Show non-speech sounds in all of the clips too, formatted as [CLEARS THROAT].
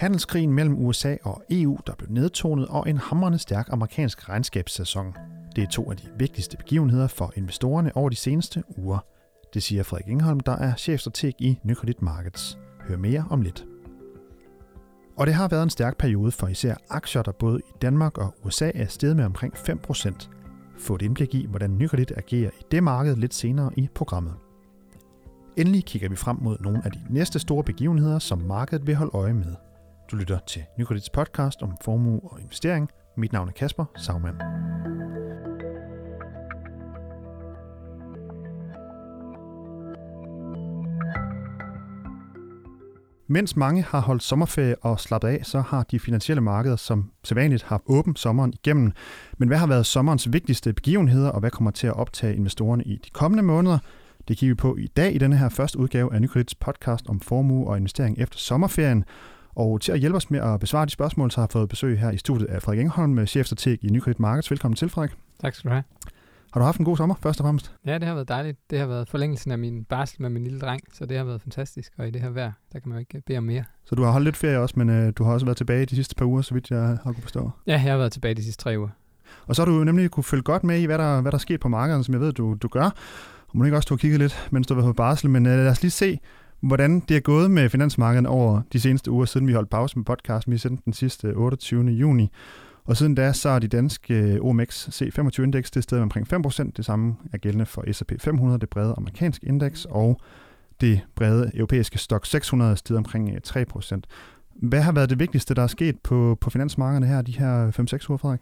handelskrigen mellem USA og EU, der blev nedtonet, og en hamrende stærk amerikansk regnskabssæson. Det er to af de vigtigste begivenheder for investorerne over de seneste uger. Det siger Frederik Ingholm, der er chefstrateg i Nykredit Markets. Hør mere om lidt. Og det har været en stærk periode for især aktier, der både i Danmark og USA er steget med omkring 5%. Få et indblik i, hvordan Nykredit agerer i det marked lidt senere i programmet. Endelig kigger vi frem mod nogle af de næste store begivenheder, som markedet vil holde øje med. Du lytter til Nykredits podcast om formue og investering. Mit navn er Kasper Sagmann. Mens mange har holdt sommerferie og slappet af, så har de finansielle markeder som sædvanligt haft åbent sommeren igennem. Men hvad har været sommerens vigtigste begivenheder, og hvad kommer til at optage investorerne i de kommende måneder? Det kigger vi på i dag i denne her første udgave af Nykredits podcast om formue og investering efter sommerferien. Og til at hjælpe os med at besvare de spørgsmål, så har jeg fået besøg her i studiet af Frederik Engholm, chefstrateg i Nykredit Markets. Velkommen til, Frederik. Tak skal du have. Har du haft en god sommer, først og fremmest? Ja, det har været dejligt. Det har været forlængelsen af min barsel med min lille dreng, så det har været fantastisk. Og i det her vejr, der kan man jo ikke bede om mere. Så du har holdt lidt ferie også, men øh, du har også været tilbage de sidste par uger, så vidt jeg har kunne forstå. Ja, jeg har været tilbage de sidste tre uger. Og så har du jo nemlig kunne følge godt med i, hvad der, hvad der er sket på markedet, som jeg ved, du, du gør. Og må ikke også du har kigget lidt, mens du været på barsel, men øh, lad os lige se, hvordan det er gået med finansmarkedet over de seneste uger, siden vi holdt pause med podcasten. Vi sendte den sidste 28. juni. Og siden da, så er de danske øh, OMX C25-indeks det med omkring 5%. Det samme er gældende for S&P 500, det brede amerikanske indeks, og det brede europæiske stok 600 sted omkring øh, 3%. Hvad har været det vigtigste, der er sket på, på finansmarkederne her de her 5-6 uger, Frederik?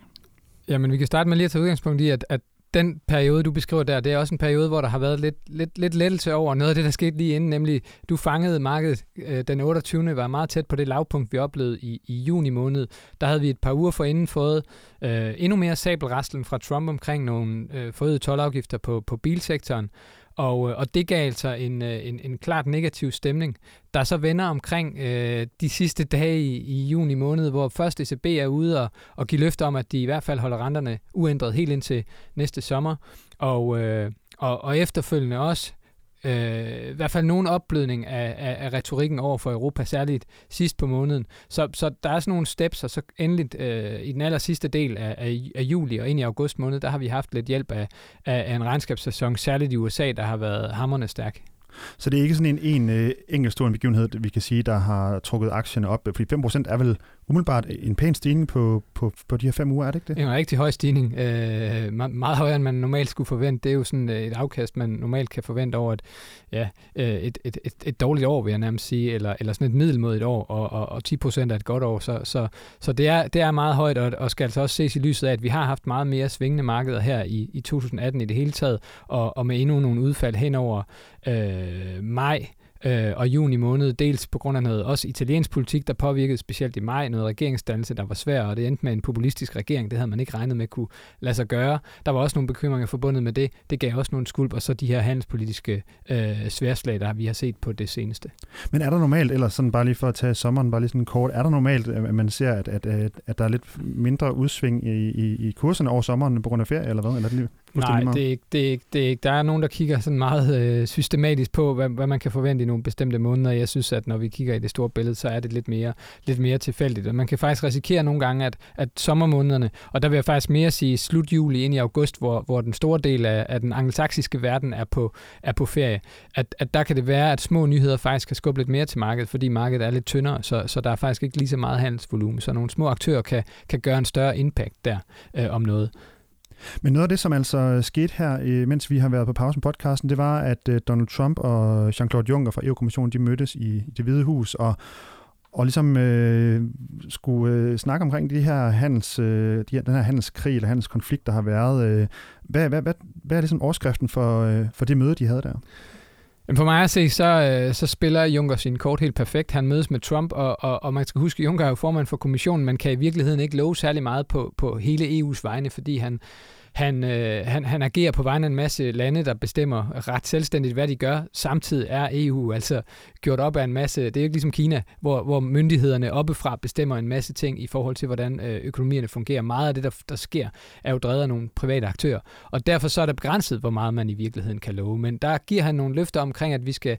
Jamen, vi kan starte med lige at tage udgangspunkt i, at, at den periode, du beskriver der, det er også en periode, hvor der har været lidt, lidt, lidt lettelse over noget af det, der skete lige inden, nemlig du fangede markedet øh, den 28. var meget tæt på det lavpunkt, vi oplevede i, i juni måned. Der havde vi et par uger forinden fået øh, endnu mere sabelrastlen fra Trump omkring nogle øh, forøgede tolvafgifter på, på bilsektoren. Og, øh, og det gav altså en, øh, en, en klart negativ stemning, der så vender omkring øh, de sidste dage i, i juni måned, hvor først ECB er ude og, og give løfter om, at de i hvert fald holder renterne uændret helt indtil næste sommer. Og, øh, og, og efterfølgende også øh, i hvert fald nogen opblødning af, af, af retorikken over for Europa, særligt sidst på måneden. Så, så der er sådan nogle steps, og så endelig øh, i den aller sidste del af, af, af juli og ind i august måned, der har vi haft lidt hjælp af, af, af en regnskabssæson, særligt i USA, der har været hammerne stærk. Så det er ikke sådan en, en øh, enkelt stor begivenhed, vi kan sige, der har trukket aktierne op. Fordi 5% er vel umiddelbart en pæn stigning på, på, på de her fem uger, er det ikke det? En rigtig høj stigning. Øh, meget højere, end man normalt skulle forvente. Det er jo sådan øh, et afkast, man normalt kan forvente over et, ja, øh, et, et, et, et dårligt år, vil jeg nærmest sige, eller, eller sådan et middelmodigt år, og, og, og 10% er et godt år. Så, så, så det, er, det er meget højt, og, og skal altså også ses i lyset af, at vi har haft meget mere svingende markeder her i, i 2018 i det hele taget, og, og med endnu nogle udfald hen over øh, maj øh, og juni måned, dels på grund af noget også italiensk politik, der påvirkede specielt i maj, noget regeringsdannelse, der var svær, og det endte med en populistisk regering, det havde man ikke regnet med kunne lade sig gøre. Der var også nogle bekymringer forbundet med det, det gav også nogle skulp, og så de her handelspolitiske øh, sværslag, der vi har set på det seneste. Men er der normalt, eller sådan bare lige for at tage sommeren, bare lige sådan kort, er der normalt, øh, at man ser, at, at, at, at der er lidt mindre udsving i, i, i kurserne over sommeren på grund af ferie, eller hvad? Eller det lige... Nej, det er, ikke, det, er ikke, det er ikke. Der er nogen, der kigger sådan meget øh, systematisk på, hvad, hvad man kan forvente i nogle bestemte måneder. Jeg synes, at når vi kigger i det store billede, så er det lidt mere, lidt mere tilfældigt. Og man kan faktisk risikere nogle gange, at, at sommermånederne, og der vil jeg faktisk mere sige slut juli ind i august, hvor, hvor den store del af, af den angelsaksiske verden er på, er på ferie, at, at der kan det være, at små nyheder faktisk kan skubbe lidt mere til markedet, fordi markedet er lidt tyndere, så, så der er faktisk ikke lige så meget handelsvolumen. Så nogle små aktører kan, kan gøre en større impact der øh, om noget. Men noget af det, som altså øh, skete her, øh, mens vi har været på pausen podcasten, det var, at øh, Donald Trump og Jean-Claude Juncker fra EU-kommissionen, de mødtes i det hvide hus, og og ligesom øh, skulle øh, snakke omkring de her handels, øh, de her, den her handelskrig eller handelskonflikt, der har været. Øh, hvad, hvad, hvad, hvad er det sådan overskriften for, øh, for det møde, de havde der? Men for mig at se, så, øh, så spiller Juncker sin kort helt perfekt. Han mødes med Trump, og, og, og man skal huske, at Juncker er jo formand for kommissionen, Man kan i virkeligheden ikke love særlig meget på, på hele EU's vegne, fordi han, han, øh, han, han agerer på vegne af en masse lande, der bestemmer ret selvstændigt, hvad de gør. Samtidig er EU altså gjort op af en masse, det er jo ikke ligesom Kina, hvor, hvor myndighederne oppefra bestemmer en masse ting i forhold til, hvordan øh, økonomierne fungerer. Meget af det, der, der sker, er jo drevet af nogle private aktører. Og derfor så er det begrænset, hvor meget man i virkeligheden kan love. Men der giver han nogle løfter omkring, at vi skal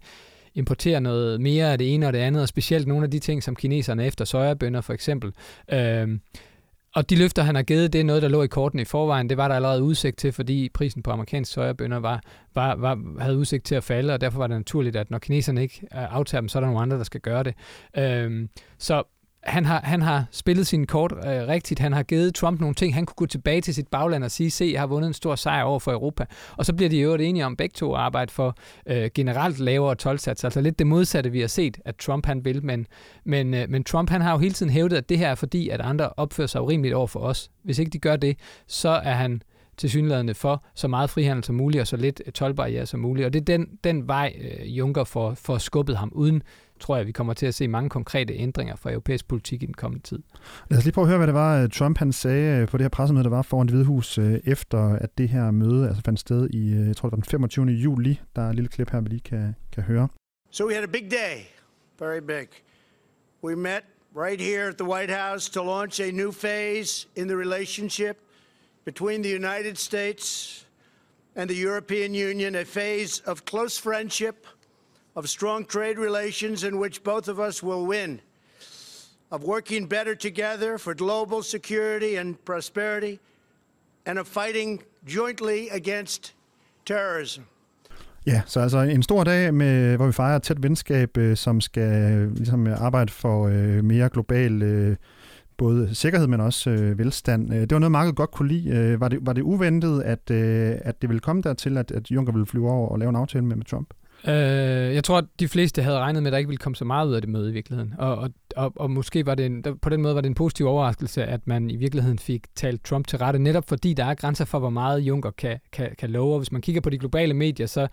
importere noget mere af det ene og det andet, og specielt nogle af de ting, som kineserne efter sojabønder for eksempel. Øh, og de løfter, han har givet, det er noget, der lå i korten i forvejen. Det var der allerede udsigt til, fordi prisen på amerikanske sojabønder var, var, var, havde udsigt til at falde, og derfor var det naturligt, at når kineserne ikke øh, aftager dem, så er der nogle andre, der skal gøre det. Øhm, så han har, han har spillet sin kort øh, rigtigt. Han har givet Trump nogle ting. Han kunne gå tilbage til sit bagland og sige, se, jeg har vundet en stor sejr over for Europa. Og så bliver de jo enige om begge to at arbejde for øh, generelt lavere tolvsats. Altså lidt det modsatte, vi har set, at Trump han vil. Men, men, øh, men Trump han har jo hele tiden hævdet, at det her er fordi, at andre opfører sig urimeligt over for os. Hvis ikke de gør det, så er han til synlædende for så meget frihandel som muligt og så lidt øh, tolvbarriere som muligt. Og det er den, den vej, øh, Juncker får, får skubbet ham uden tror jeg, vi kommer til at se mange konkrete ændringer fra europæisk politik i den kommende tid. Lad os lige prøve at høre, hvad det var, øh, Trump han sagde øh, på det her pressemøde, der var foran det hvide hus, øh, efter at det her møde altså fandt sted i, jeg tror det var den 25. juli. Der er et lille klip her, vi lige kan, kan høre. So we had a big day, very big. We met right here at the White House to launch a new phase in the relationship between the United States and the European Union, a phase of close friendship – of strong trade relations in which both of us will win, of working better together for global security and prosperity, and of fighting jointly against terrorism. Ja, så altså en stor dag, med, hvor vi fejrer et tæt venskab, øh, som skal ligesom, arbejde for øh, mere global øh, både sikkerhed, men også øh, velstand. Øh, det var noget, markedet godt kunne lide. Øh, var, det, var det uventet, at, øh, at det ville komme dertil, at, at Juncker ville flyve over og lave en aftale med, med Trump? Øh, jeg tror, at de fleste havde regnet med, at der ikke ville komme så meget ud af det møde i virkeligheden. Og, og, og, og måske var det en, på den måde var det en positiv overraskelse, at man i virkeligheden fik talt Trump til rette, netop fordi der er grænser for, hvor meget Juncker kan, kan, kan love. Og hvis man kigger på de globale medier, så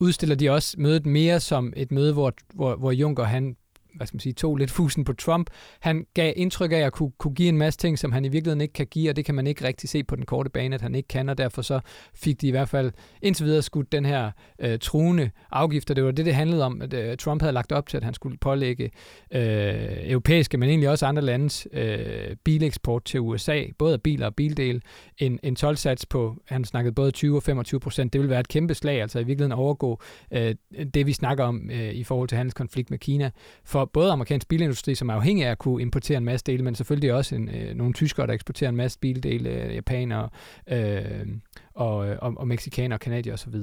udstiller de også mødet mere som et møde, hvor, hvor, hvor Juncker han hvad skal man sige, tog lidt fusen på Trump. Han gav indtryk af at kunne, kunne give en masse ting, som han i virkeligheden ikke kan give, og det kan man ikke rigtig se på den korte bane, at han ikke kan, og derfor så fik de i hvert fald indtil videre skudt den her øh, truende afgift, og det var det, det handlede om, at øh, Trump havde lagt op til, at han skulle pålægge øh, europæiske, men egentlig også andre landes øh, bileksport til USA, både af biler og bildel, en, en tolvsats på, han snakkede både 20 og 25 procent, det vil være et kæmpe slag, altså i virkeligheden overgå øh, det, vi snakker om øh, i forhold til handelskonflikt med Kina, for for både amerikansk bilindustri, som er afhængig af at kunne importere en masse dele, men selvfølgelig også en, øh, nogle tyskere, der eksporterer en masse bildele, øh, japanere øh, og, øh, og, og mexikanere, kanadier osv.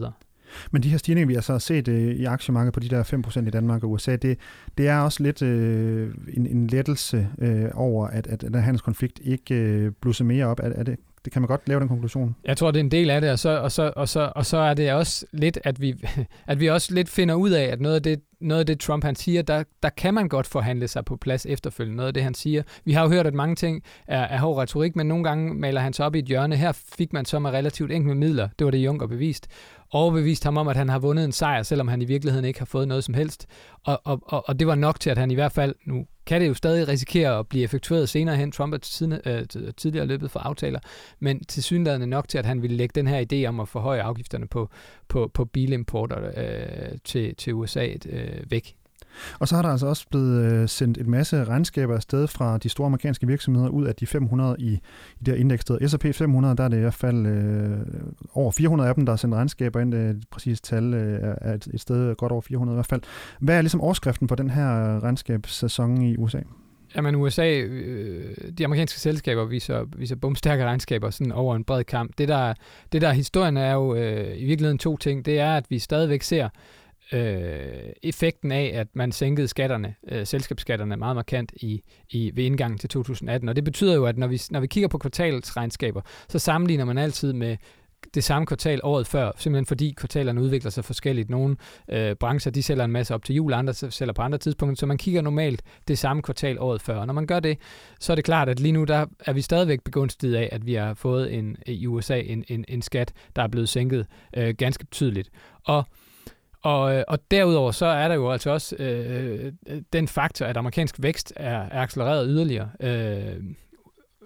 Men de her stigninger, vi har så set øh, i aktiemarkedet på de der 5% i Danmark og USA, det, det er også lidt øh, en, en lettelse øh, over, at, at den handelskonflikt ikke øh, blusser mere op. Er, er det, det kan man godt lave den konklusion. Jeg tror, det er en del af det, og så, og så, og så, og så er det også lidt, at vi, [LAUGHS] at vi også lidt finder ud af, at noget af det, noget af det Trump han siger, der, der kan man godt forhandle sig på plads efterfølgende. Noget af det, han siger. Vi har jo hørt, at mange ting er, er hård retorik, men nogle gange maler han sig op i et hjørne. Her fik man så med relativt enkle midler. Det var det, Juncker bevist overbevist ham om, at han har vundet en sejr, selvom han i virkeligheden ikke har fået noget som helst. Og, og, og, og det var nok til, at han i hvert fald, nu kan det jo stadig risikere at blive effektueret senere hen, Trump er øh, tidligere løbet for aftaler, men til synligheden nok til, at han ville lægge den her idé om at forhøje afgifterne på, på, på bilimporter øh, til, til USA øh, væk. Og så har der altså også blevet øh, sendt en masse regnskaber afsted fra de store amerikanske virksomheder ud af de 500 i, i det her indeks, der S&P 500, der er det i hvert fald øh, over 400 af dem, der har sendt regnskaber ind. Det præcise tal øh, er et, et sted godt over 400 i hvert fald. Hvad er ligesom overskriften på den her regnskabssæson i USA? Jamen USA, øh, de amerikanske selskaber viser, viser bumstærke regnskaber sådan over en bred kamp. Det der, det der historien er jo øh, i virkeligheden to ting. Det er, at vi stadigvæk ser øh, effekten af, at man sænkede skatterne, øh, selskabsskatterne meget markant i, i, ved indgangen til 2018. Og det betyder jo, at når vi, når vi kigger på kvartalsregnskaber, så sammenligner man altid med det samme kvartal året før, simpelthen fordi kvartalerne udvikler sig forskelligt. Nogle øh, brancher, de sælger en masse op til jul, andre sælger på andre tidspunkter, så man kigger normalt det samme kvartal året før. Og når man gør det, så er det klart, at lige nu der er vi stadigvæk begunstiget af, at vi har fået en, i USA en, en, en skat, der er blevet sænket øh, ganske betydeligt. Og øh, og øh, og derudover så er der jo altså også øh, øh, den faktor, at amerikansk vækst er, er accelereret yderligere. Øh,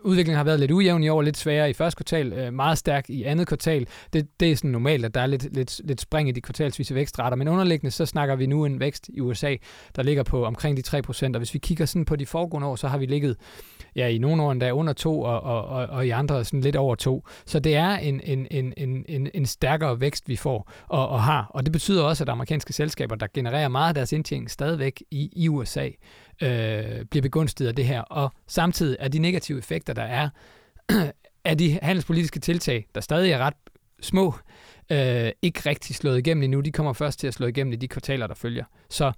udviklingen har været lidt ujævn i år, lidt sværere i første kvartal, øh, meget stærk i andet kvartal. Det, det er sådan normalt, at der er lidt, lidt, lidt spring i de kvartalsvise vækstrater, men underliggende så snakker vi nu en vækst i USA, der ligger på omkring de 3%, og hvis vi kigger sådan på de foregående år, så har vi ligget ja, i nogle år endda under to, og, og, og, og i andre sådan lidt over to. Så det er en, en, en, en, en, en stærkere vækst, vi får og, og har. Og det betyder også, at amerikanske selskaber, der genererer meget af deres indtjening stadigvæk i, i USA, øh, bliver begunstiget af det her. Og samtidig er de negative effekter, der er af [CLEARS THROAT] de handelspolitiske tiltag, der stadig er ret små, øh, ikke rigtig slået igennem endnu. De kommer først til at slå igennem i de kvartaler, der følger. Så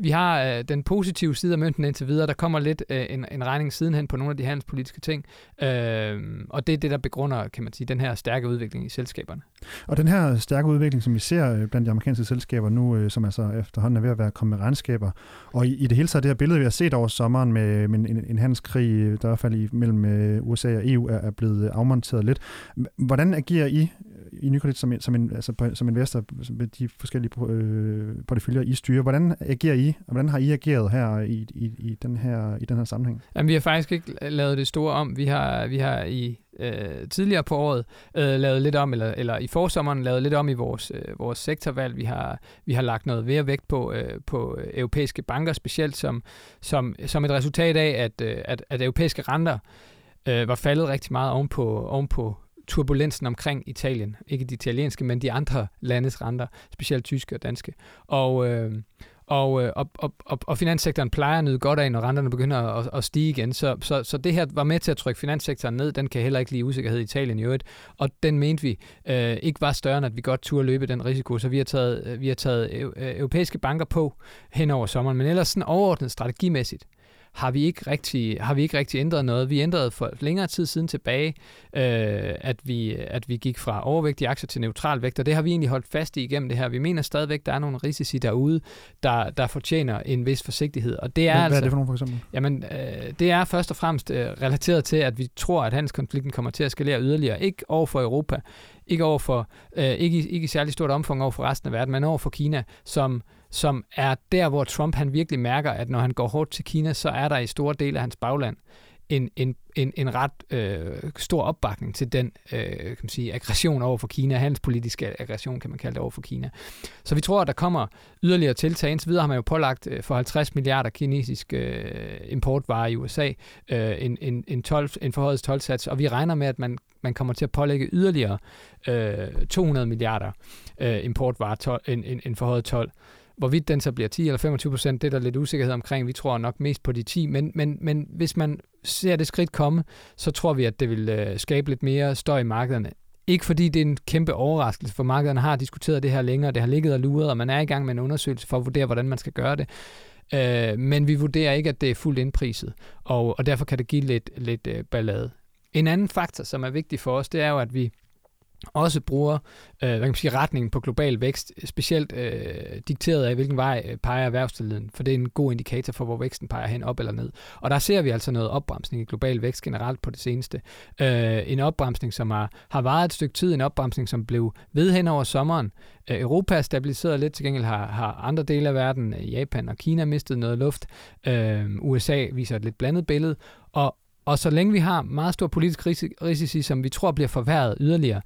vi har øh, den positive side af mønten indtil videre. Der kommer lidt øh, en, en regning sidenhen på nogle af de handelspolitiske ting. Øh, og det er det, der begrunder, kan man sige, den her stærke udvikling i selskaberne. Og den her stærke udvikling, som vi ser øh, blandt de amerikanske selskaber nu, øh, som altså efterhånden er ved at være kommet med regnskaber, og i, i det hele taget det her billede, vi har set over sommeren med, med en, en handelskrig, der i hvert fald i, mellem øh, USA og EU er, er blevet afmonteret lidt. Hvordan agerer I i Nykredit som, som, en, altså, som investor med de forskellige øh, porteføljer, I styrer? Hvordan agerer I, og hvordan har I ageret her i, i, i, den, her, i den her sammenhæng? Jamen, vi har faktisk ikke lavet det store om. Vi har, vi har i øh, tidligere på året øh, lavet lidt om, eller, eller i forsommeren lavet lidt om i vores, øh, vores sektorvalg. Vi har, vi har lagt noget mere vægt på, øh, på europæiske banker, specielt som, som, som et resultat af, at, øh, at, at europæiske renter øh, var faldet rigtig meget ovenpå, ovenpå turbulensen omkring Italien. Ikke de italienske, men de andre landes renter, specielt tyske og danske. Og, øh, og, øh, og, og, og, og finanssektoren plejer at nyde godt af, når renterne begynder at, at stige igen. Så, så, så det her var med til at trykke finanssektoren ned. Den kan heller ikke lide usikkerhed i Italien i øvrigt. Og den mente vi øh, ikke var større, end at vi godt turde løbe den risiko. Så vi har taget, øh, vi har taget øh, øh, europæiske banker på hen over sommeren. Men ellers sådan overordnet strategimæssigt, har vi ikke rigtig, har vi ikke rigtig ændret noget. Vi ændrede for længere tid siden tilbage, øh, at, vi, at vi gik fra overvægtige aktier til neutral vægt, og det har vi egentlig holdt fast i igennem det her. Vi mener stadigvæk, der er nogle risici derude, der, der fortjener en vis forsigtighed. Og det er hvad, altså, hvad er det for nogle for eksempel? Jamen, øh, det er først og fremmest øh, relateret til, at vi tror, at handelskonflikten kommer til at skalere yderligere. Ikke over for Europa, ikke over for, øh, ikke, ikke i særlig stort omfang over for resten af verden, men over for Kina, som som er der, hvor Trump han virkelig mærker, at når han går hårdt til Kina, så er der i store dele af hans bagland en, en, en, en ret øh, stor opbakning til den øh, kan man sige, aggression over for Kina, handelspolitiske aggression kan man kalde det over for Kina. Så vi tror, at der kommer yderligere tiltag. Indtil videre har man jo pålagt øh, for 50 milliarder kinesiske øh, importvarer i USA øh, en, en, en, 12, en forhøjet tolvsats, og vi regner med, at man, man kommer til at pålægge yderligere øh, 200 milliarder øh, importvarer, tol, en, en, en forhøjet 12. Hvorvidt den så bliver 10 eller 25 procent, det er der lidt usikkerhed omkring. Vi tror nok mest på de 10, men, men, men hvis man ser det skridt komme, så tror vi, at det vil øh, skabe lidt mere støj i markederne. Ikke fordi det er en kæmpe overraskelse, for markederne har diskuteret det her længere, det har ligget og luret, og man er i gang med en undersøgelse for at vurdere, hvordan man skal gøre det. Øh, men vi vurderer ikke, at det er fuldt indpriset, og, og derfor kan det give lidt, lidt øh, ballade. En anden faktor, som er vigtig for os, det er jo, at vi også bruger øh, hvad kan man sige, retningen på global vækst, specielt øh, dikteret af, hvilken vej øh, peger erhvervstilliden, for det er en god indikator for, hvor væksten peger hen op eller ned. Og der ser vi altså noget opbremsning i global vækst generelt på det seneste. Øh, en opbremsning, som har, har varet et stykke tid, en opbremsning, som blev ved hen over sommeren. Øh, Europa er stabiliseret lidt, til gengæld har, har andre dele af verden, Japan og Kina, mistet noget luft. Øh, USA viser et lidt blandet billede, og, og så længe vi har meget stor politisk risici, som vi tror bliver forværret yderligere,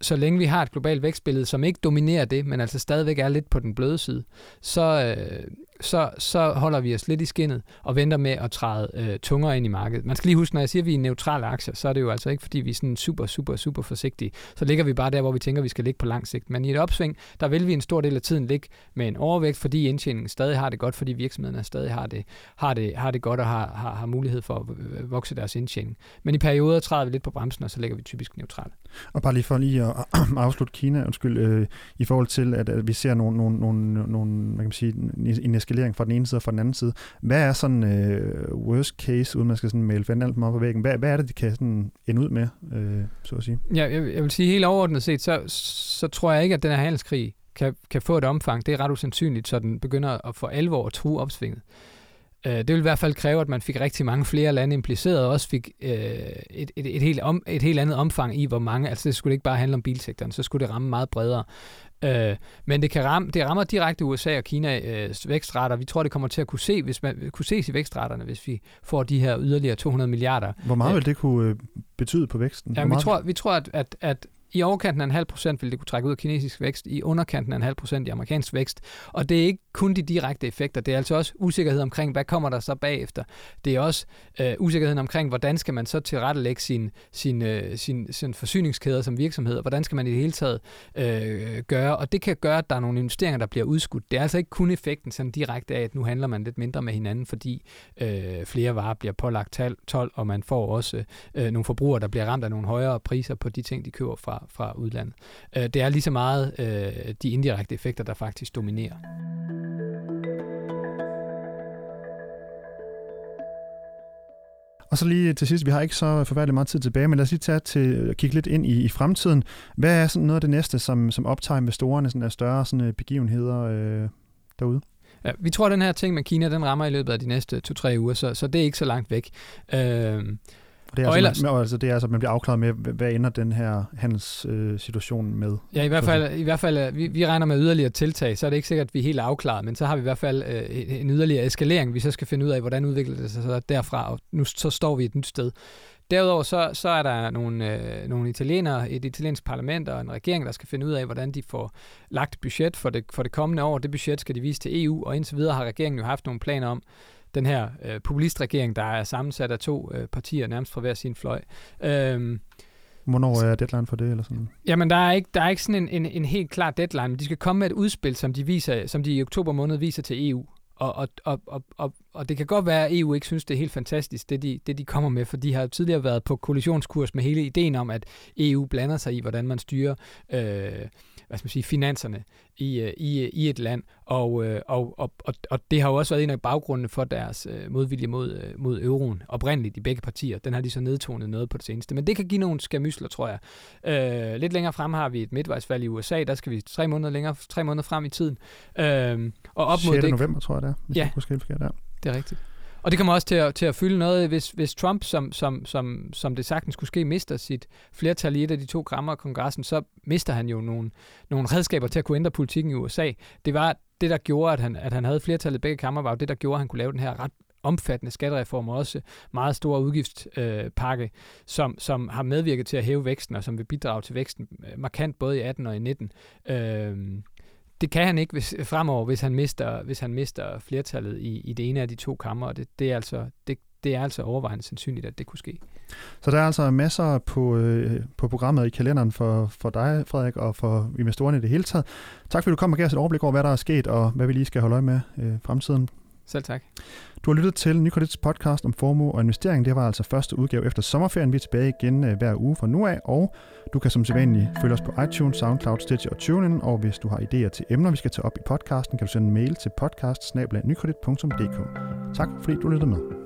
så længe vi har et globalt vækstbillede, som ikke dominerer det, men altså stadigvæk er lidt på den bløde side, så, øh, så, så holder vi os lidt i skinnet og venter med at træde øh, tungere ind i markedet. Man skal lige huske, når jeg siger, at vi er neutrale aktier, så er det jo altså ikke, fordi vi er sådan super, super, super forsigtige. Så ligger vi bare der, hvor vi tænker, at vi skal ligge på lang sigt. Men i et opsving, der vil vi en stor del af tiden ligge med en overvægt, fordi indtjeningen stadig har det godt, fordi virksomhederne stadig har det, har det, har det godt og har, har, har mulighed for at vokse deres indtjening. Men i perioder træder vi lidt på bremsen, og så ligger vi typisk neutrale. Og bare lige for lige at [CLEARS THROAT] afslutte Kina, undskyld, øh, i forhold til, at, at vi ser nogle, nogle, nogle, nogle hvad kan man sige, en eskalering fra den ene side og fra den anden side. Hvad er sådan øh, worst case, uden man skal sådan male alt op på væggen? Hvad, hvad er det, de kan sådan ende ud med, øh, så at sige? Ja, jeg, jeg vil sige helt overordnet set, så, så tror jeg ikke, at den her handelskrig kan, kan få et omfang. Det er ret usandsynligt, så den begynder at få alvor at true opsvinget. Øh, det vil i hvert fald kræve, at man fik rigtig mange flere lande impliceret, og også fik øh, et, et, et, helt om, et helt andet omfang i, hvor mange, altså det skulle ikke bare handle om bilsektoren, så skulle det ramme meget bredere. Øh, men det, kan ramme, det rammer direkte USA og Kinas øh, vækstrater. Vi tror, det kommer til at kunne, se, hvis man, kunne ses i vækstraterne, hvis vi får de her yderligere 200 milliarder. Hvor meget vil det kunne øh, betyde på væksten? Ja, vi tror, vi tror at, at, at i overkanten af en halv procent vil det kunne trække ud af kinesisk vækst, i underkanten af en halv procent i amerikansk vækst. Og det er ikke kun de direkte effekter, det er altså også usikkerhed omkring, hvad kommer der så bagefter. Det er også øh, usikkerheden omkring, hvordan skal man så tilrettelægge sin, sin, øh, sin, sin forsyningskæder som virksomhed, og hvordan skal man i det hele taget øh, gøre. Og det kan gøre, at der er nogle investeringer, der bliver udskudt. Det er altså ikke kun effekten sådan direkte af, at nu handler man lidt mindre med hinanden, fordi øh, flere varer bliver pålagt 12, og man får også øh, nogle forbrugere, der bliver ramt af nogle højere priser på de ting, de køber fra, fra udlandet. Øh, det er lige så meget øh, de indirekte effekter, der faktisk dominerer. Og så lige til sidst, vi har ikke så forfærdeligt meget tid tilbage, men lad os lige tage til at kigge lidt ind i, i fremtiden. Hvad er sådan noget af det næste, som, som optager investorerne sådan af større sådan, øh, begivenheder øh, derude? Ja, vi tror, at den her ting med Kina, den rammer i løbet af de næste to-tre uger, så, så det er ikke så langt væk. Øh, det er, og altså, ellers, man, altså, det er altså, man bliver afklaret med, hvad ender den her handelssituation øh, med? Ja, i hvert fald, i hvert fald øh, vi, vi regner med yderligere tiltag, så er det ikke sikkert, at vi er helt afklaret, men så har vi i hvert fald øh, en yderligere eskalering, vi så skal finde ud af, hvordan udvikler det sig så derfra, og nu så står vi et nyt sted. Derudover så, så er der nogle, øh, nogle italienere, et italiensk parlament og en regering, der skal finde ud af, hvordan de får lagt budget for det, for det kommende år. Det budget skal de vise til EU, og indtil videre har regeringen jo haft nogle planer om, den her øh, populistregering, der er sammensat af to øh, partier, nærmest fra hver sin fløj. Øhm, Hvornår er deadline for det? Eller sådan? Jamen, der er ikke, der er ikke sådan en, en, en helt klar deadline, men de skal komme med et udspil, som de, viser, som de i oktober måned viser til EU. Og, og, og, og, og, og det kan godt være, at EU ikke synes, det er helt fantastisk, det de, det de kommer med, for de har tidligere været på kollisionskurs med hele ideen om, at EU blander sig i, hvordan man styrer øh, hvad skal man sige, finanserne i, øh, i, i et land. Og, øh, og, og, og, og det har jo også været en af baggrundene for deres øh, modvilje mod, mod euroen, oprindeligt i begge partier. Den har de så nedtonet noget på det seneste. Men det kan give nogle skamysler, tror jeg. Øh, lidt længere frem har vi et midtvejsvalg i USA. Der skal vi tre måneder, længere, tre måneder frem i tiden. Øh, og op mod 6. Det, november, tror jeg det er. Hvis ja, jeg der det er rigtigt. Og det kommer også til at, til at fylde noget, hvis, hvis Trump, som, som, som, som det sagtens skulle ske, mister sit flertal i et af de to grammer af kongressen, så mister han jo nogle, nogle redskaber til at kunne ændre politikken i USA. Det var det, der gjorde, at han, at han havde flertallet i begge kammer, var jo det, der gjorde, at han kunne lave den her ret omfattende skattereform og også meget store udgiftspakke, øh, som, som har medvirket til at hæve væksten og som vil bidrage til væksten øh, markant både i 18 og i 19. Øh, det kan han ikke hvis, fremover, hvis han mister, hvis han mister flertallet i, i det ene af de to kammer. Det, det, er altså, det, det er altså overvejende sandsynligt, at det kunne ske. Så der er altså masser på, øh, på programmet i kalenderen for, for dig, Frederik, og for investorerne i det hele taget. Tak fordi du kom og gav os et overblik over, hvad der er sket, og hvad vi lige skal holde øje med øh, fremtiden. Selv tak. Du har lyttet til Nykredits podcast om formue og investering. Det var altså første udgave efter sommerferien. Vi er tilbage igen øh, hver uge fra nu af, og du kan som sædvanligt følge os på iTunes, SoundCloud, Stitcher og TuneIn, og hvis du har idéer til emner, vi skal tage op i podcasten, kan du sende en mail til podcast Tak fordi du lyttede med.